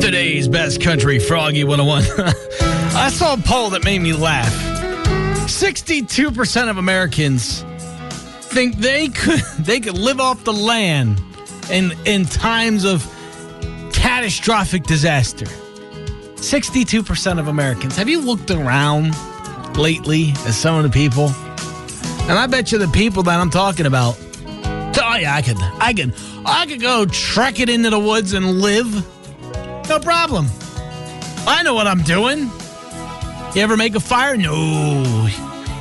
Today's best country, Froggy 101. I saw a poll that made me laugh. 62% of Americans think they could they could live off the land in in times of catastrophic disaster. 62% of Americans. Have you looked around lately at some of the people? And I bet you the people that I'm talking about. Oh yeah, I could I could I could go trek it into the woods and live. No problem. I know what I'm doing. You ever make a fire? No.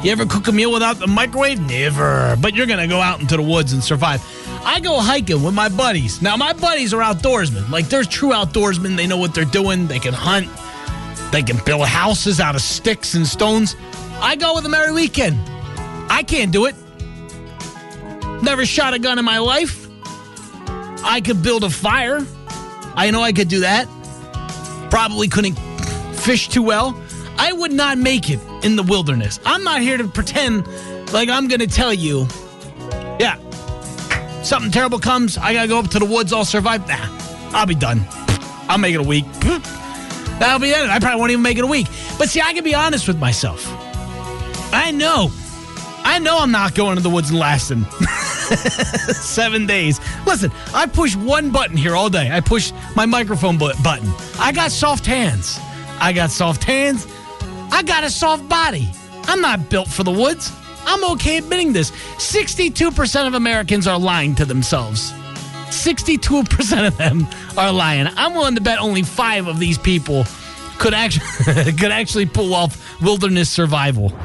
You ever cook a meal without the microwave? Never. But you're going to go out into the woods and survive. I go hiking with my buddies. Now, my buddies are outdoorsmen. Like, they're true outdoorsmen. They know what they're doing. They can hunt. They can build houses out of sticks and stones. I go with them every weekend. I can't do it. Never shot a gun in my life. I could build a fire. I know I could do that. Probably couldn't fish too well. I would not make it in the wilderness. I'm not here to pretend like I'm going to tell you, yeah, something terrible comes, I got to go up to the woods, I'll survive. Nah, I'll be done. I'll make it a week. That'll be it. I probably won't even make it a week. But see, I can be honest with myself. I know. I know I'm not going to the woods and lasting seven days. Listen, I push one button here all day. I push my microphone bu- button. I got soft hands. I got soft hands. I got a soft body. I'm not built for the woods. I'm okay admitting this. 62% of Americans are lying to themselves. 62% of them are lying. I'm willing to bet only 5 of these people could actually could actually pull off wilderness survival.